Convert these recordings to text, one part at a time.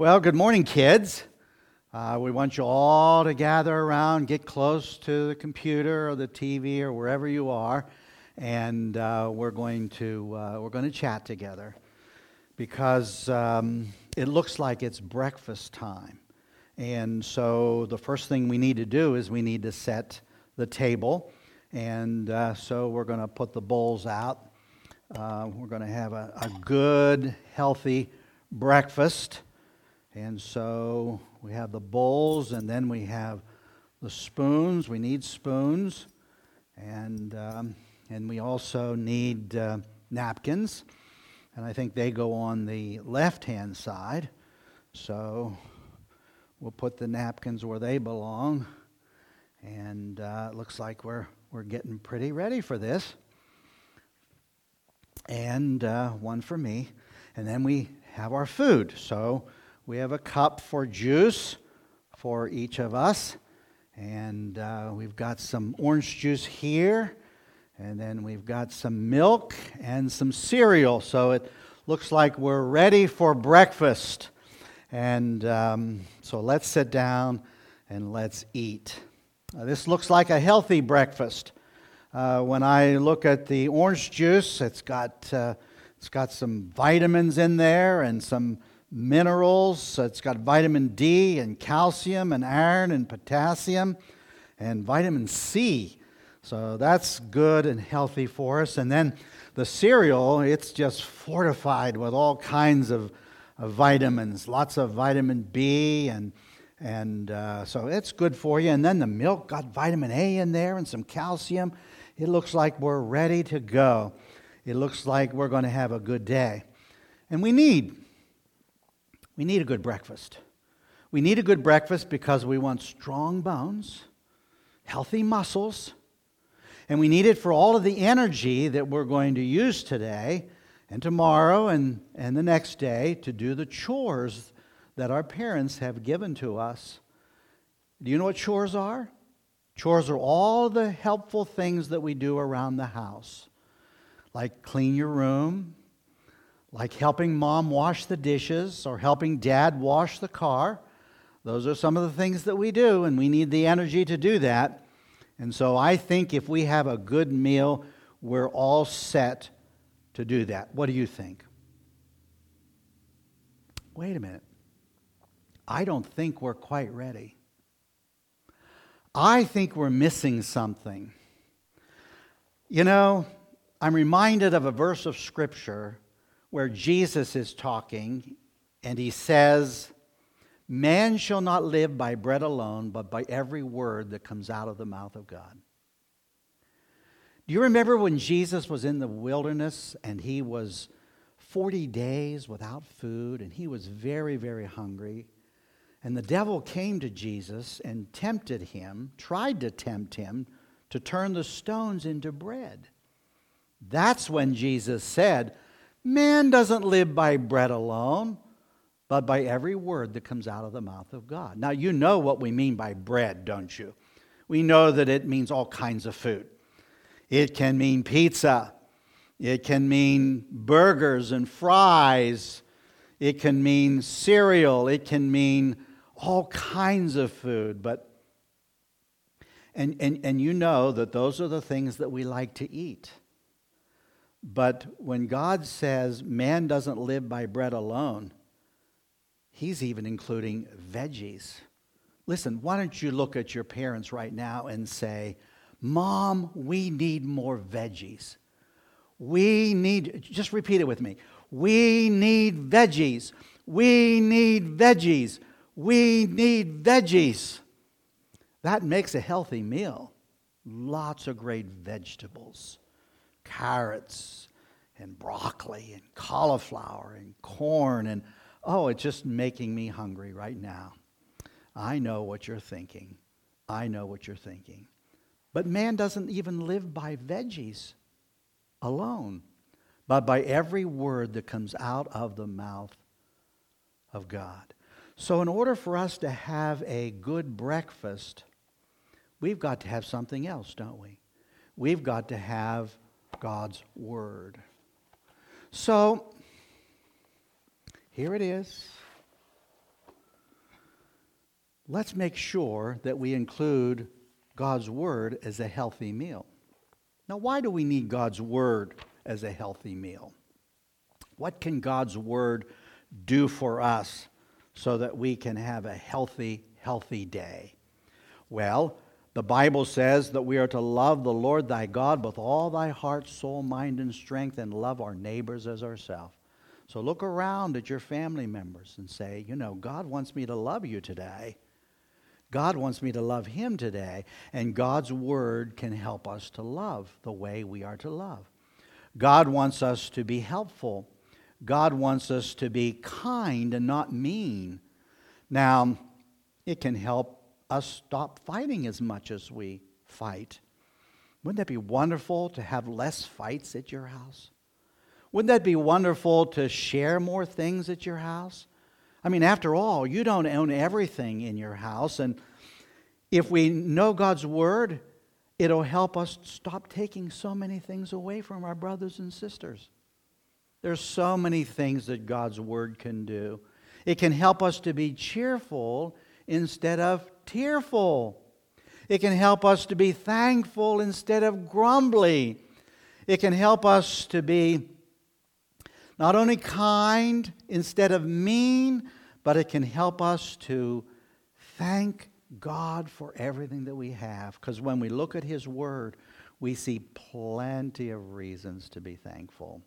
Well, good morning, kids. Uh, we want you all to gather around, get close to the computer or the TV or wherever you are, and uh, we're going to uh, we're going to chat together because um, it looks like it's breakfast time, and so the first thing we need to do is we need to set the table, and uh, so we're going to put the bowls out. Uh, we're going to have a, a good, healthy breakfast. And so we have the bowls, and then we have the spoons. We need spoons. And, um, and we also need uh, napkins. And I think they go on the left hand side. So we'll put the napkins where they belong. And uh, it looks like we're, we're getting pretty ready for this. And uh, one for me. And then we have our food. So we have a cup for juice for each of us. And uh, we've got some orange juice here. And then we've got some milk and some cereal. So it looks like we're ready for breakfast. And um, so let's sit down and let's eat. Uh, this looks like a healthy breakfast. Uh, when I look at the orange juice, it's got, uh, it's got some vitamins in there and some minerals. It's got vitamin D and calcium and iron and potassium and vitamin C. So that's good and healthy for us. And then the cereal, it's just fortified with all kinds of, of vitamins, lots of vitamin B, and, and uh, so it's good for you. And then the milk got vitamin A in there and some calcium. It looks like we're ready to go. It looks like we're going to have a good day. And we need we need a good breakfast. We need a good breakfast because we want strong bones, healthy muscles, and we need it for all of the energy that we're going to use today and tomorrow and, and the next day to do the chores that our parents have given to us. Do you know what chores are? Chores are all the helpful things that we do around the house, like clean your room, like helping mom wash the dishes or helping dad wash the car. Those are some of the things that we do, and we need the energy to do that. And so I think if we have a good meal, we're all set to do that. What do you think? Wait a minute. I don't think we're quite ready. I think we're missing something. You know, I'm reminded of a verse of Scripture where Jesus is talking and he says, Man shall not live by bread alone, but by every word that comes out of the mouth of God. Do you remember when Jesus was in the wilderness and he was 40 days without food and he was very, very hungry? And the devil came to Jesus and tempted him, tried to tempt him to turn the stones into bread. That's when Jesus said, Man doesn't live by bread alone, but by every word that comes out of the mouth of God. Now, you know what we mean by bread, don't you? We know that it means all kinds of food. It can mean pizza, it can mean burgers and fries, it can mean cereal, it can mean all kinds of food, but and, and, and you know that those are the things that we like to eat. But when God says man doesn't live by bread alone, he's even including veggies. Listen, why don't you look at your parents right now and say, Mom, we need more veggies. We need, just repeat it with me. We need veggies. We need veggies. We need veggies. That makes a healthy meal. Lots of great vegetables carrots and broccoli and cauliflower and corn and oh, it's just making me hungry right now. I know what you're thinking. I know what you're thinking. But man doesn't even live by veggies alone, but by every word that comes out of the mouth of God. So, in order for us to have a good breakfast, we've got to have something else, don't we? We've got to have God's Word. So, here it is. let's make sure that we include God's Word as a healthy meal. Now, why do we need God's Word as a healthy meal? What can God's Word do for us so that we can have a healthy, healthy day? Well, the Bible says that we are to love the Lord thy God with all thy heart, soul, mind, and strength, and love our neighbors as ourselves. So look around at your family members and say, you know, God wants me to love you today. God wants me to love Him today, and God's Word can help us to love the way we are to love. God wants us to be helpful. God wants us to be kind and not mean. Now, it can help us stop fighting as much as we fight. Wouldn't that be wonderful to have less fights at your house? Wouldn't that be wonderful to share more things at your house? I mean, after all, you don't own everything in your house. And if we know God's word, it'll help us stop taking so many things away from our brothers and sisters. There's so many things that God's word can do. It can help us to be cheerful instead of tearful. It can help us to be thankful instead of grumbly. It can help us to be not only kind instead of mean, but it can help us to thank God for everything that we have. Because when we look at His Word, we see plenty of reasons to be thankful.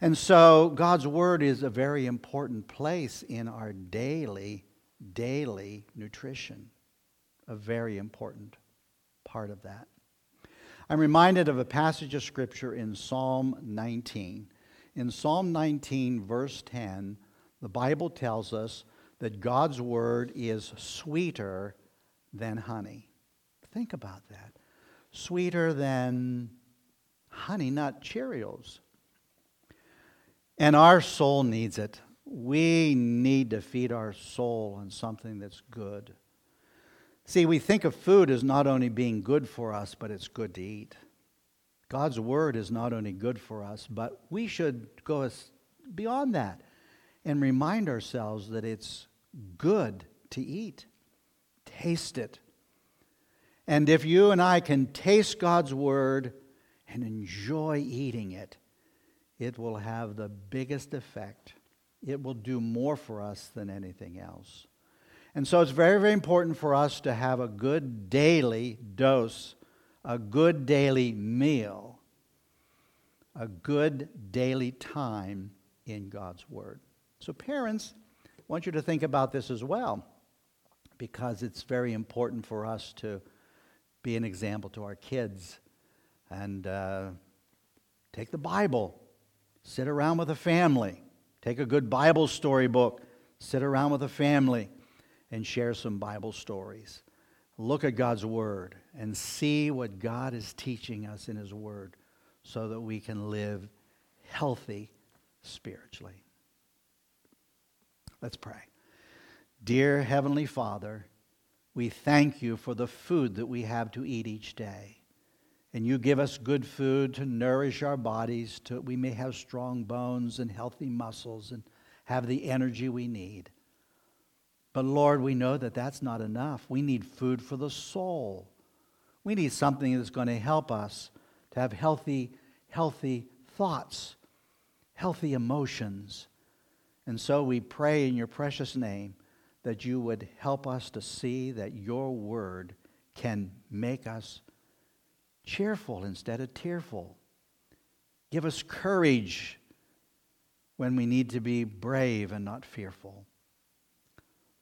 And so, God's Word is a very important place in our daily, daily nutrition. A very important part of that. I'm reminded of a passage of Scripture in Psalm 19. In Psalm 19, verse 10, the Bible tells us that God's word is sweeter than honey. Think about that. Sweeter than honey, not Cheerios. And our soul needs it. We need to feed our soul on something that's good. See, we think of food as not only being good for us, but it's good to eat. God's word is not only good for us, but we should go beyond that and remind ourselves that it's good to eat. Taste it. And if you and I can taste God's word and enjoy eating it, it will have the biggest effect. It will do more for us than anything else. And so it's very, very important for us to have a good daily dose a good daily meal, a good daily time in God's Word. So, parents, I want you to think about this as well because it's very important for us to be an example to our kids and uh, take the Bible, sit around with a family, take a good Bible story book, sit around with a family, and share some Bible stories look at God's Word and see what God is teaching us in His Word so that we can live healthy spiritually. Let's pray. Dear Heavenly Father, we thank you for the food that we have to eat each day. And you give us good food to nourish our bodies, that we may have strong bones and healthy muscles and have the energy we need. But Lord, we know that that's not enough. We need food for the soul. We need something that's going to help us to have healthy, healthy thoughts, healthy emotions. And so we pray in your precious name that you would help us to see that your word can make us cheerful instead of tearful. Give us courage when we need to be brave and not fearful.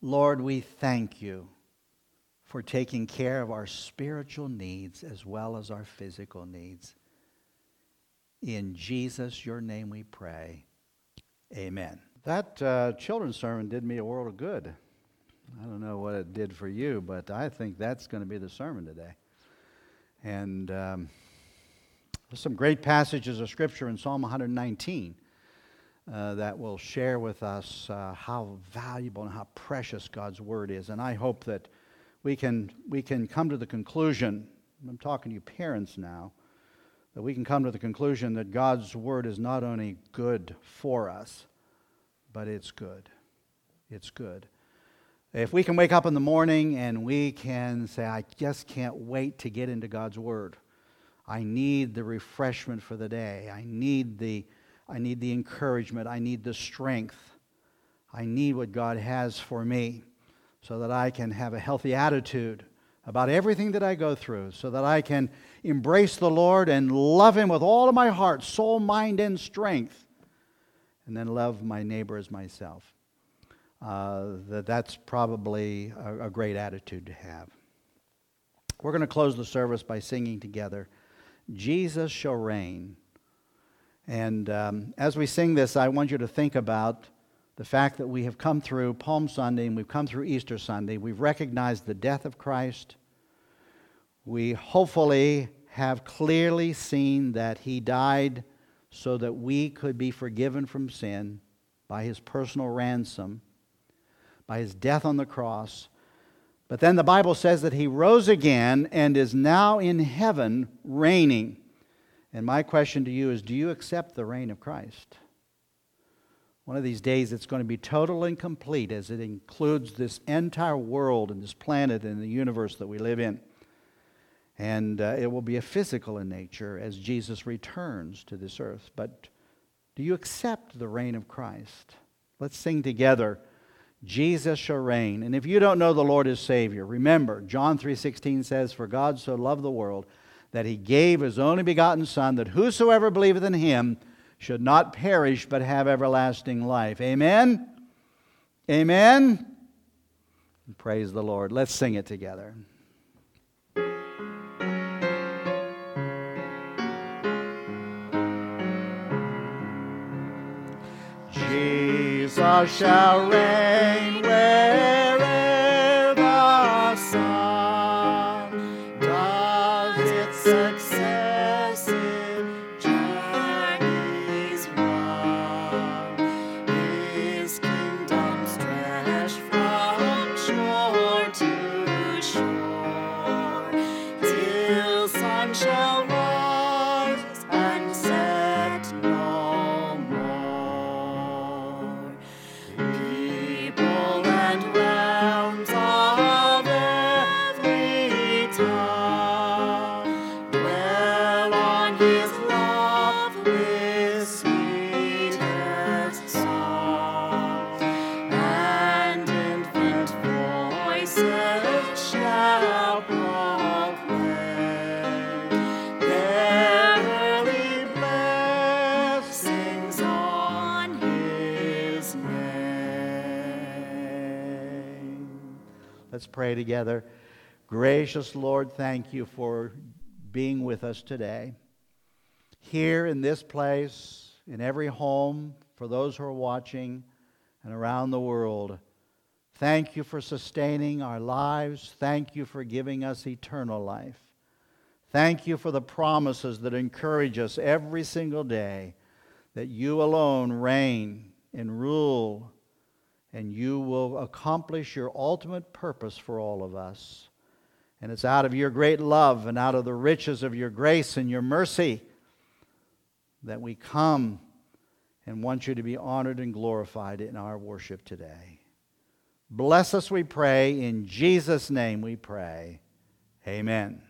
Lord, we thank you for taking care of our spiritual needs as well as our physical needs. In Jesus, your name we pray. Amen. That uh, children's sermon did me a world of good. I don't know what it did for you, but I think that's going to be the sermon today. And um, there's some great passages of Scripture in Psalm 119 uh, that will share with us uh, how valuable and how precious God's Word is. And I hope that we can, we can come to the conclusion, I'm talking to you parents now, that we can come to the conclusion that God's Word is not only good for us, but it's good. It's good. If we can wake up in the morning and we can say, I just can't wait to get into God's Word. I need the refreshment for the day. I need the, I need the encouragement. I need the strength. I need what God has for me so that I can have a healthy attitude about everything that I go through, so that I can embrace the Lord and love Him with all of my heart, soul, mind, and strength, and then love my neighbor as myself. Uh, that that's probably a, a great attitude to have. We're going to close the service by singing together, Jesus shall reign. And um, as we sing this, I want you to think about the fact that we have come through Palm Sunday and we've come through Easter Sunday. We've recognized the death of Christ. We hopefully have clearly seen that he died so that we could be forgiven from sin by his personal ransom, by his death on the cross. But then the Bible says that he rose again and is now in heaven reigning. And my question to you is do you accept the reign of Christ? One of these days, it's going to be total and complete as it includes this entire world and this planet and the universe that we live in. And uh, it will be a physical in nature as Jesus returns to this earth. But do you accept the reign of Christ? Let's sing together. Jesus shall reign. And if you don't know the Lord as Savior, remember John 3:16 says, "For God so loved the world that he gave his only begotten son that whosoever believeth in him should not perish but have everlasting life. Amen? Amen? Praise the Lord. Let's sing it together. Jesus shall reign wherever Let's pray together. Gracious Lord, thank you for being with us today. Here in this place, in every home, for those who are watching, and around the world. Thank you for sustaining our lives. Thank you for giving us eternal life. Thank you for the promises that encourage us every single day that you alone reign and rule, and you will accomplish your ultimate purpose for all of us. And it's out of your great love and out of the riches of your grace and your mercy that we come and want you to be honored and glorified in our worship today. Bless us, we pray. In Jesus' name we pray. Amen.